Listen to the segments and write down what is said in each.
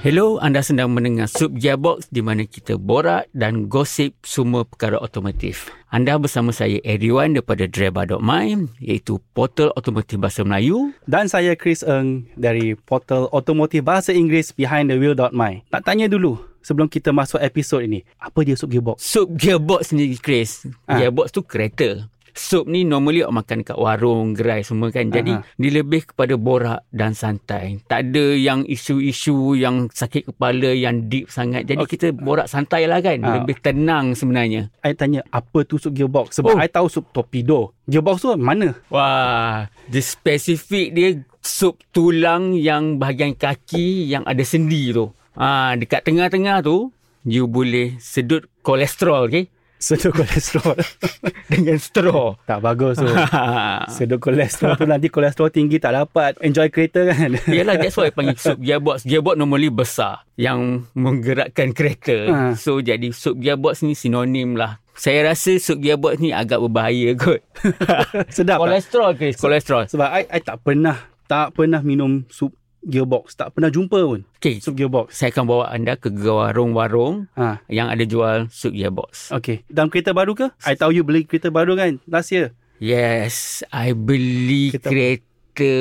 Hello, anda sedang mendengar Sub Gearbox di mana kita borak dan gosip semua perkara otomotif. Anda bersama saya Eriwan daripada Dreba.my iaitu portal otomotif bahasa Melayu. Dan saya Chris Eng dari portal otomotif bahasa Inggeris behindthewheel.my. Nak tanya dulu sebelum kita masuk episod ini, apa dia Sub Gearbox? Sub Gearbox ni Chris. Ah. Gearbox tu kereta. Sup ni normally orang makan kat warung, gerai semua kan. Jadi Aha. dia lebih kepada borak dan santai. Tak ada yang isu-isu yang sakit kepala, yang deep sangat. Jadi Okey. kita borak santai lah kan. Ah. Lebih tenang sebenarnya. I tanya apa tu Sub Gearbox? Sebab Oh. I tahu Sub Torpedo. Gearbox tu mana? Wah, dia spesifik dia sup tulang yang bahagian kaki yang ada sendi tu. Ah, dekat tengah-tengah tu you boleh sedut kolesterol, okey? Sedut kolesterol. Dengan straw. tak bagus tu. Sedut kolesterol tu nanti kolesterol tinggi tak dapat enjoy kereta kan. Yalah that's why panggil sup gearbox. Gearbox normally besar yang menggerakkan kereta. Ha. So jadi sup gearbox ni sinonim lah. Saya rasa sup gearbox ni agak berbahaya kot. Sedap kolesterol Chris, kolesterol. Sebab I, I tak pernah tak pernah minum sup Gearbox. Tak pernah jumpa pun Okay, sup Gearbox. saya akan bawa anda ke warung-warung Ha. yang ada jual sup gearbox. Okay. Dalam kereta baru ke? I tahu you beli kereta baru kan? Last year. Yes, I beli Kereta- kereta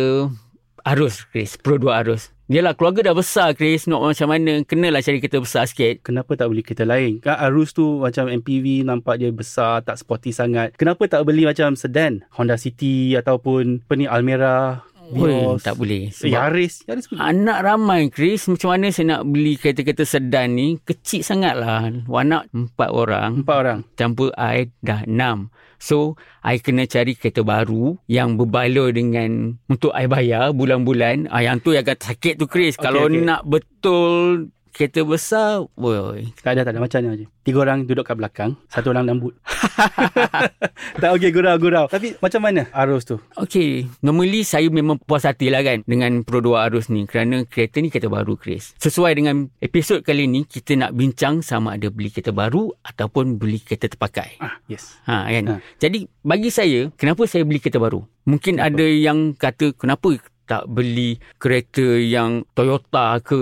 Arus, Chris. Pro 2 Arus. Yalah, keluarga dah besar, Chris. Nak macam mana? Kenalah cari kereta besar sikit. Kenapa tak beli kereta lain? Kan Arus tu macam MPV nampak dia besar, tak sporty sangat. Kenapa tak beli macam sedan? Honda City ataupun apa ni Almera, Oi, Vios. tak boleh. Eh, Sebab Yaris. Yaris pun. Anak ramai Chris Macam mana saya nak beli kereta-kereta sedan ni Kecil sangat lah Anak empat orang Empat orang. Campur I dah enam So I kena cari kereta baru Yang berbaloi dengan Untuk I bayar bulan-bulan ah, Yang tu yang agak sakit tu Chris Okey, Kalau okey. nak betul Kereta besar Boy Tak ada, tak ada. Macam ni. Tiga orang duduk kat belakang. Satu orang lembut. tak okey, gurau-gurau. Tapi macam mana Arus tu? Okay, normally saya memang puas hati lah kan dengan Pro 2 Arus ni kerana kereta ni kereta baru Chris. Sesuai dengan episod kali ni, kita nak bincang sama ada beli kereta baru ataupun beli kereta terpakai. Ah, yes. Ha kan. Ha. Jadi bagi saya, kenapa saya beli kereta baru? Mungkin ada yang kata kenapa tak beli kereta yang Toyota ke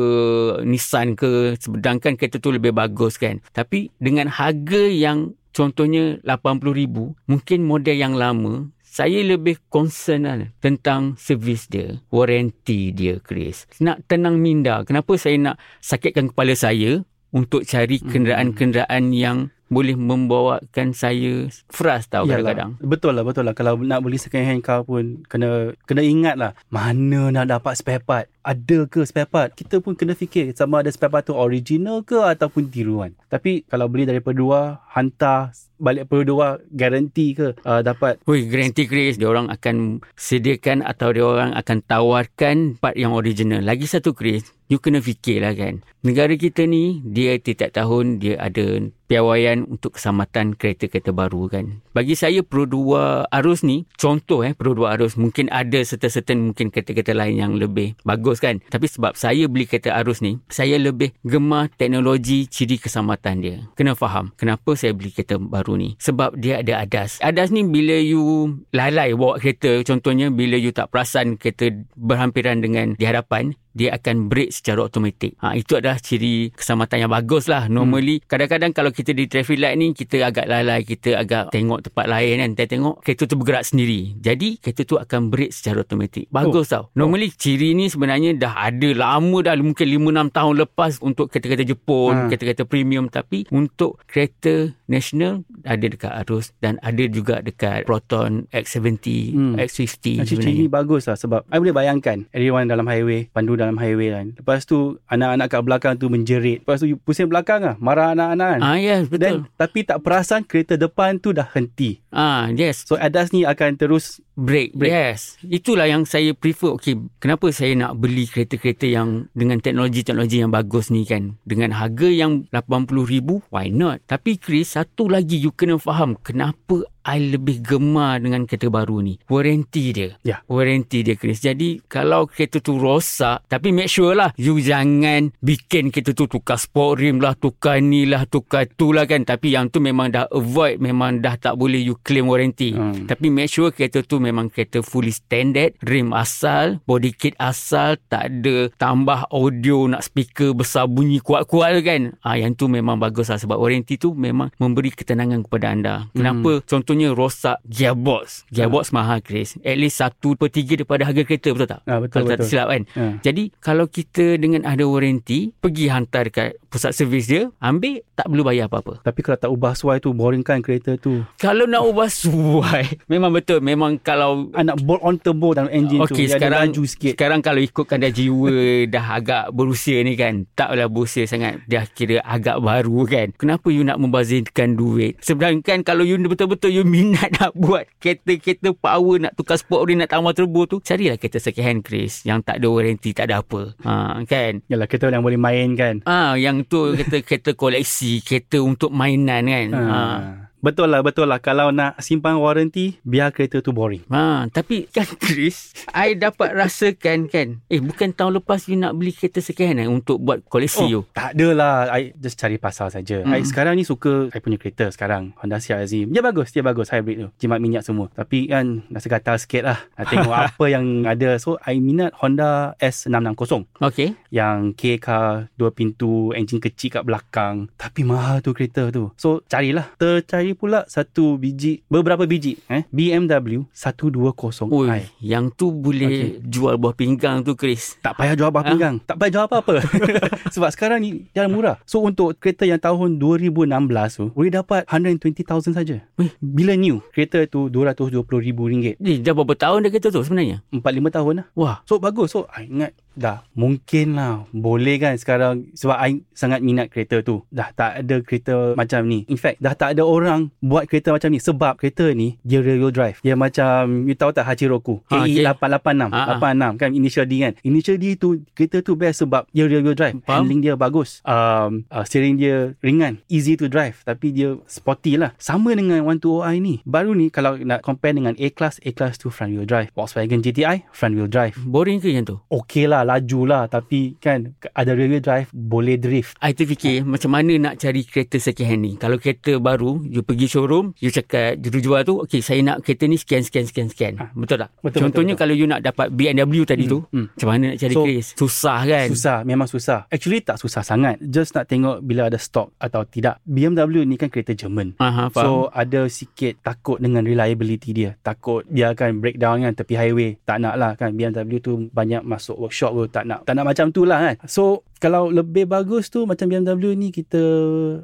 Nissan ke sedangkan kereta tu lebih bagus kan. Tapi dengan harga yang contohnya 80,000, mungkin model yang lama saya lebih concern lah tentang servis dia, warranty dia, Chris. Nak tenang minda. Kenapa saya nak sakitkan kepala saya untuk cari kenderaan-kenderaan yang boleh membawakan saya frust tau Yalah. kadang-kadang. Betul lah, betul lah. Kalau nak beli second hand car pun kena kena ingat lah. Mana nak dapat spare part? Ada ke spare part? Kita pun kena fikir sama ada spare part tu original ke ataupun tiruan. Tapi kalau beli daripada dua, hantar balik daripada dua, garanti ke uh, dapat Hui, garanti Chris, dia orang akan sediakan atau dia orang akan tawarkan part yang original. Lagi satu Chris, you kena fikirlah kan. Negara kita ni, dia tiap tahun dia ada piawaian untuk keselamatan kereta-kereta baru kan. Bagi saya Pro 2 Arus ni, contoh eh Pro 2 Arus, mungkin ada certain-certain mungkin kereta-kereta lain yang lebih bagus kan. Tapi sebab saya beli kereta Arus ni, saya lebih gemar teknologi ciri keselamatan dia. Kena faham kenapa saya beli kereta baru ni. Sebab dia ada ADAS. ADAS ni bila you lalai bawa kereta, contohnya bila you tak perasan kereta berhampiran dengan di hadapan, dia akan brake secara automatik. Ha, itu adalah ciri keselamatan yang bagus lah. Normally, kadang-kadang kalau kita di traffic light ni, kita agak lalai, kita agak tengok tempat lain kan. Kita tengok kereta tu bergerak sendiri. Jadi, kereta tu akan brake secara automatik. Bagus tau. Normally, ciri ni sebenarnya dah ada lama dah. Mungkin 5-6 tahun lepas untuk kereta-kereta Jepun, Ha. kereta-kereta premium. Tapi, untuk kereta national, ada dekat Arus dan ada juga dekat Proton X70, Hmm. X50 Actually ciri ni bagus lah sebab I boleh bayangkan everyone dalam highway, pandu dalam highway kan. Lepas tu anak-anak kat belakang tu menjerit. Lepas tu pusing belakang lah, marah anak-anak kan. Ah, yes, betul. Then, tapi tak perasan kereta depan tu dah henti. Ah, yes. So ADAS ni akan terus break. Break. Yes. Itulah yang saya prefer. Okay, kenapa saya nak beli kereta-kereta yang dengan teknologi-teknologi yang bagus ni kan. Dengan harga yang RM80,000, why not? Tapi Chris, satu lagi you kena faham kenapa I lebih gemar dengan kereta baru ni. Warranty dia. Ya. Warranty dia Chris. Jadi kalau kereta tu rosak, tapi make sure lah you jangan bikin kereta tu tukar sport rim lah, tukar ni lah, tukar tu lah kan. Tapi yang tu memang dah avoid, memang dah tak boleh you claim warranty. Hmm. Tapi make sure kereta tu memang kereta fully standard, rim asal, body kit asal, tak ada tambah audio nak speaker besar bunyi kuat-kuat kan. Ah yang tu memang bagus lah sebab warranty tu memang memberi ketenangan kepada anda. Kenapa? Contohnya rosak gearbox. Gearbox mahal Chris. At least 1 per 3 daripada harga kereta betul tak? Ah, betul, kalau tak betul. silap kan. Ha. Jadi kalau kita dengan ada warranty, pergi hantar dekat pusat servis dia, ambil tak perlu bayar apa-apa. Tapi kalau tak ubah suai tu boring kan kereta tu. Kalau nak ubah suai, memang betul. Memang kalau Ah, nak bolt on turbo dalam enjin tu. Okey Dia sekarang laju sikit. sekarang kalau ikutkan dah jiwa dah agak berusia ni kan taklah berusia sangat dah kira agak baru kan kenapa you nak membazirkan duit sedangkan kalau you betul-betul you minat nak buat kereta-kereta power nak tukar sport rim nak tambah turbo tu carilah kereta second hand Chris yang tak ada warranty tak ada apa ha, kan Yalah kereta yang boleh main kan. Ah, yang tu kereta kereta koleksi, kereta untuk mainan kan. Ha. Ha. Betul lah, betul lah. Kalau nak simpan warranty, biar kereta tu boring. Ha, tapi kan Chris, I dapat rasakan kan. Eh, bukan tahun lepas you nak beli kereta second hand eh, untuk buat koleksi you. tak adalah. I just cari pasal saja. Mm. I sekarang ni suka I punya kereta sekarang. Honda CR-Z. Dia bagus, dia bagus. Hybrid tu. Jimat minyak semua. Tapi kan, rasa gatal sikit lah. I tengok apa yang ada. So, I minat Honda S660. Okay. Yang K car, dua pintu, enjin kecil kat belakang. Tapi mahal tu kereta tu. So, carilah. Tercari pula satu biji, beberapa biji. Eh? BMW 120i. Oi, yang tu boleh okay. jual buah pinggang tu Chris. Tak payah jual Ha? buah pinggang. Tak payah jual apa-apa. Sebab sekarang ni jangan murah. So untuk kereta yang tahun 2016 tu, boleh dapat 120,000 saja. Bila new, kereta tu RM220,000. Ni dah berapa tahun dah kereta tu sebenarnya? 4-5 tahun lah. Wah, So bagus. So I ingat dah mungkin lah boleh kan sekarang sebab I sangat minat kereta tu. Dah tak ada kereta macam ni. In fact dah tak ada orang buat kereta macam ni sebab kereta ni dia rear wheel drive. Dia macam you tahu tak Hachiroku? Ha, KE okay. 886. Ha, ha. 86 kan initial D kan. Initial D tu kereta tu best sebab dia rear wheel drive. Faham. Handling dia bagus. Um, uh, steering dia ringan. Easy to drive. Tapi dia sporty lah. Sama dengan 120i ni. Baru ni kalau nak compare dengan A-Class, A-Class tu front wheel drive. Volkswagen GTI, front wheel drive boring ke yang tu? okey lah laju lah tapi kan ada rear wheel drive boleh drift I terfikir Ha. macam mana nak cari kereta second hand ni. Kalau kereta baru, you pergi showroom, you cakap jurujual tu, okay saya nak kereta ni sekian, sekian, sekian, sekian. Ah. Betul tak? Betul, Contohnya betul, betul. kalau you nak dapat BMW tadi Hmm, tu, hmm. macam mana nak cari So, Chris? Susah kan? susah memang susah actually tak susah sangat just nak tengok bila ada stok atau tidak BMW ni kan kereta Jerman Aha, faham. So ada sikit takut dengan reliability dia Takut dia akan breakdown kan tepi highway Tak nak lah kan BMW tu banyak masuk workshop tu Tak nak tak nak macam tu lah kan. So kalau lebih bagus tu macam BMW ni kita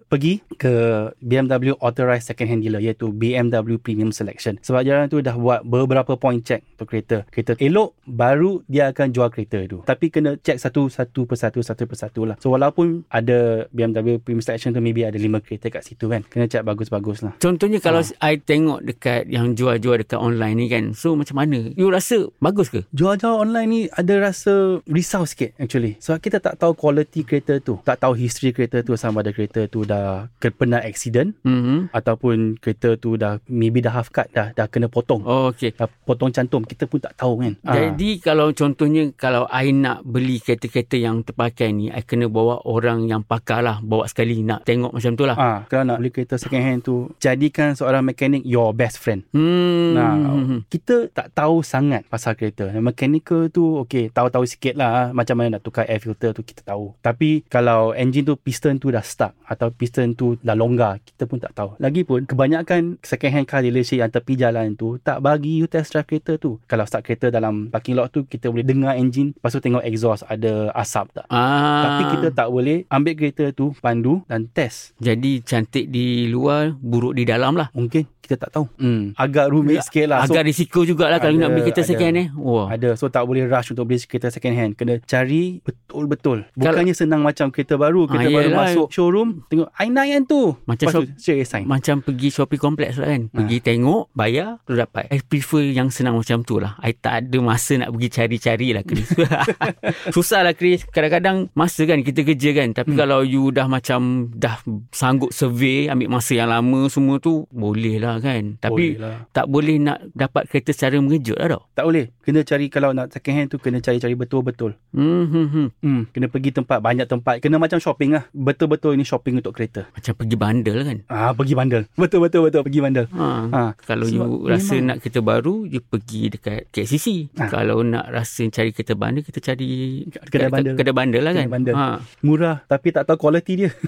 pergi ke BMW authorized second hand dealer iaitu BMW Premium Selection. Sebab jalan tu dah buat beberapa point check untuk kereta. Kereta elok baru dia akan jual kereta tu. Tapi kena check satu satu persatu satu persatu lah. So walaupun ada BMW Premium Selection tu maybe ada lima kereta kat situ kan. Kena check bagus-bagus lah. Contohnya kalau Ah. I tengok dekat yang jual-jual dekat online ni kan. So macam mana? You rasa bagus ke? Jual-jual online ni ada rasa risau sikit actually. Sebab kita tak tahu quality kereta tu. Tak tahu history kereta tu sama ada kereta tu dah pernah accident Mm-hmm. ataupun kereta tu dah maybe dah half cut dah dah kena potong. Oh, okay. Dah potong cantum. Kita pun tak tahu kan. Jadi kalau contohnya kalau I nak beli kereta-kereta yang terpakai ni, I kena bawa orang yang pakar lah. Bawa sekali nak tengok macam tu lah. Ah, kalau nak beli kereta second hand tu, jadikan seorang mekanik your best friend. Hmm. Nah, kita tak tahu sangat pasal kereta. Yang Mechanical tu, okay, tahu-tahu sikit lah. ah, Macam mana nak tukar air filter tu, kita tahu. Tapi kalau engine tu, piston tu dah stuck atau piston tu dah longgar, kita pun tak tahu. Lagipun, kebanyakan second hand car dealership yang tepi jalan tu, tak bagi you test drive kereta tu. Kalau start kereta dalam parking lot tu, kita boleh dengar engine, lepas tu tengok exhaust ada asap tak. Ah. Tapi kita tak boleh ambil kereta tu, pandu dan test. Jadi cantik di luar, buruk di dalam lah. Mungkin kita tak tahu. Hmm. Agak rumit sikit lah. Agak risiko jugalah kalau ada- nak beli kereta second hand eh. Wah. Ada. So tak boleh rush untuk beli kereta second hand. Kena cari betul-betul. Bukannya senang macam kereta baru, kereta Ah, baru yelah. masuk showroom, tengok i9 kan tu. Macam tu, shop- sign. Macam pergi shopping kompleks lah kan. Pergi tengok, bayar, tu dapat. I prefer yang senang macam tu lah. I tak ada masa nak pergi cari-cari lah Chris. Susah lah Chris. Kadang-kadang masa kan kita kerja kan. Tapi hmm. kalau you dah macam dah sanggup survey, ambil masa yang lama semua tu, boleh lah kan. Tapi Boleh lah. tak boleh nak dapat kereta secara mengejut lah tau. Tak boleh. Kena cari kalau nak second hand tu kena cari-cari betul-betul. Hmm, hmm, hmm. Hmm, kena pergi tempat banyak tempat. Kena macam shopping lah. Betul-betul ini shopping untuk kereta. Macam pergi bandel kan. Ah, pergi bandel. Betul-betul betul pergi bandel. Ha. Ha. Kalau Sebab you rasa memang- nak kereta baru, you pergi dekat KCC. Ha. Kalau nak rasa cari kereta bandel, kita cari Kedai ke- bandel. Kedai bandel lah kan. Kedai bandel. Ha. Murah tapi tak tahu kualiti dia.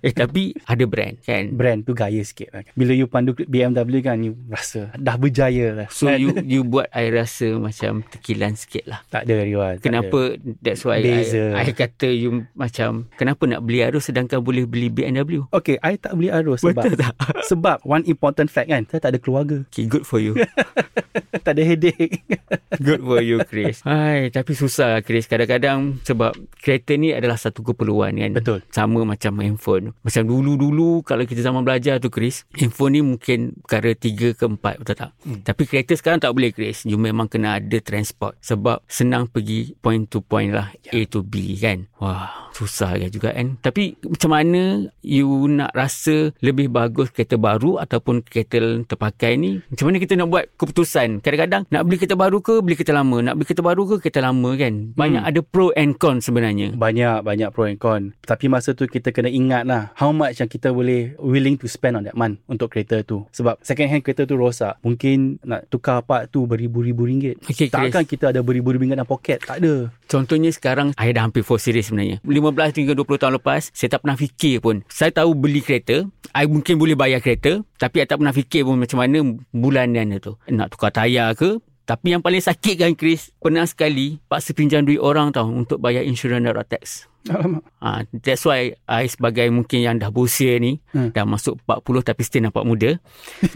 Eh tapi ada brand kan. Brand tu gaya sikit lah. Bila you pandu BMW kan, you rasa dah berjaya lah. So you you buat I rasa macam tekilan sikit lah. Tak ada Riwan. tak ada. Kenapa that's why Beza. I, I kata you macam kenapa nak beli Arus sedangkan boleh beli BMW? Okay, I tak beli Arus sebab Betul tak? sebab one important fact kan, saya tak ada keluarga. Okay, good for you. tak ada headache. Good for you, Chris. Hai, tapi susah, Chris. Kadang-kadang sebab kereta ni adalah satu keperluan kan. Betul. Sama macam handphone. Macam dulu-dulu kalau kita zaman belajar tu, Chris, handphone ni mungkin perkara tiga ke empat, betul tak? Hmm. Tapi kereta sekarang tak boleh, Chris. You memang kena ada transport. Sebab senang pergi point to point lah. Ya. A to B kan. Wah, susah kan juga kan. Tapi macam mana you nak rasa lebih bagus kereta baru ataupun kereta terpakai ni? Macam mana kita nak buat keputusan? Kadang-kadang nak beli kereta baru ke beli kereta lama? Nak beli kereta baru ke kereta lama kan? Banyak Hmm. ada pro and con sebenarnya. Banyak, banyak pro and con. Tapi masa tu kita kena ingat lah how much yang kita boleh willing to spend on that month untuk kereta tu. Sebab second hand kereta tu rosak. Mungkin nak tukar part tu beribu-ribu ringgit. Okay, Chris. Takkan kita ada beribu-ribu ringgit dalam poket. Tak ada. Contohnya sekarang saya dah hampir 4 series sebenarnya. 15 hingga 20 tahun lepas saya tak pernah fikir pun. Saya tahu beli kereta, I mungkin boleh bayar kereta, tapi I tak pernah fikir pun macam mana bulanan dia tu. Nak tukar tayar ke? Tapi yang paling sakit kan Chris, pernah sekali paksa pinjam duit orang tau untuk bayar insurans darab tax. Alamak. Ha, that's why I sebagai mungkin yang dah berusia ni, Hmm. hmm. dah masuk 40 tapi still nampak muda.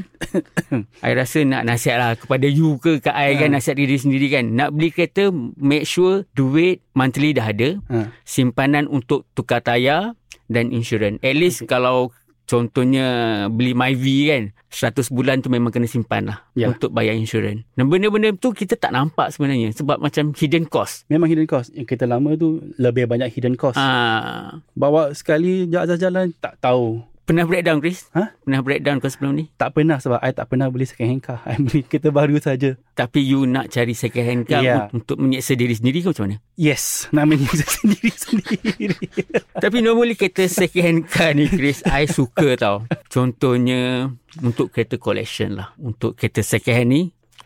I rasa nak nasihat lah kepada you ke kat I kan, Hmm. nasihat diri sendiri kan. Nak beli kereta, make sure duit monthly dah ada, Ha. simpanan untuk tukar tayar dan insurans. At least okay. kalau contohnya beli MyV kan, 100 bulan tu memang kena simpan lah Ya. untuk bayar insurans. Dan benda-benda tu kita tak nampak sebenarnya sebab macam hidden cost. Memang hidden cost. Yang kereta lama tu lebih banyak hidden cost. Ah, Bawa sekali jalan-jalan tak tahu. Pernah breakdown Chris? Ha? Pernah breakdown kau sebelum ni? Tak pernah sebab I tak pernah beli second hand car. I beli kereta baru saja. Tapi you nak cari second hand car yeah. untuk menyeksa diri sendiri ke macam mana? Yes, namanya sendiri-sendiri. Tapi normally kereta second hand car ni Chris, I suka tau. Contohnya untuk kereta collection lah. Untuk kereta second hand ni,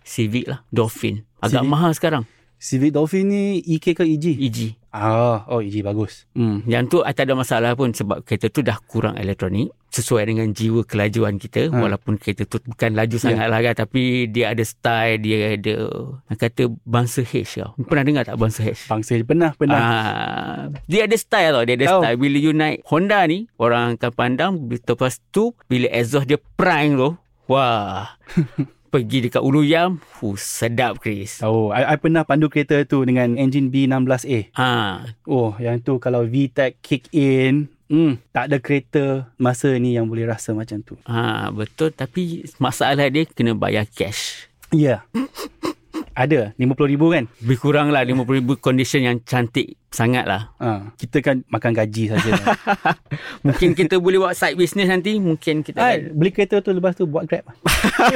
Civic lah, Dolphin. Agak Civic. mahal sekarang, Civic Dolphin ni EK ke EG? EG. Ah, oh EG bagus. Hmm. Yang tu tak ada masalah pun sebab kereta tu dah kurang elektronik. Sesuai dengan jiwa kelajuan kita. Ha. Walaupun kereta tu bukan laju Ya. sangat lah kan. Tapi dia ada style, dia ada, nak kata bangsa H tau. Pernah dengar tak bangsa H? Bangsa pernah, pernah. Ah, dia ada style tau. Dia ada Tahu. style. Bila you naik Honda ni, orang akan pandang. Lepas tu, bila exhaust dia prime tu, wah. pergi dekat Ulu Yam, fuh, sedap Chris. Tahu, I, I pernah pandu kereta tu dengan engine B16A. Ah, Oh, yang tu kalau VTEC kick in, hmm, tak ada kereta masa ni yang boleh rasa macam tu. ah, betul. Tapi masalah dia kena bayar cash. Ya. Yeah. ada, RM50,000 kan? Lebih kurang lah RM50,000 condition yang cantik sangat lah. Ha, kita kan makan gaji saja. Mungkin kita boleh buat side business nanti. Mungkin kita Ai, akan... beli kereta tu lepas tu buat Grab.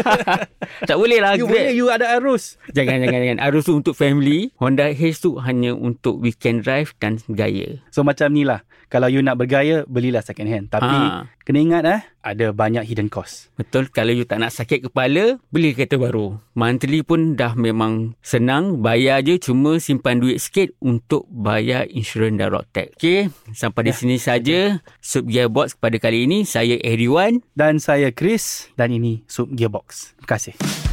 tak boleh lah. You Grab. boleh, you ada arus. Jangan, jangan, jangan. Arus tu untuk family. Honda H tu hanya untuk weekend drive dan gaya. So macam ni lah. Kalau you nak bergaya, belilah second hand. Tapi Ah. kena ingat eh, ada banyak hidden cost. Betul. Kalau you tak nak sakit kepala, beli kereta baru. Monthly pun dah memang senang. Bayar je cuma simpan duit sikit untuk bayar insurans dan tax. Okay. Sampai di Ya. sini saja. Sub Gearbox pada kali ini. Saya Eriwan. Dan saya Chris dan ini Sub Gearbox. Terima kasih.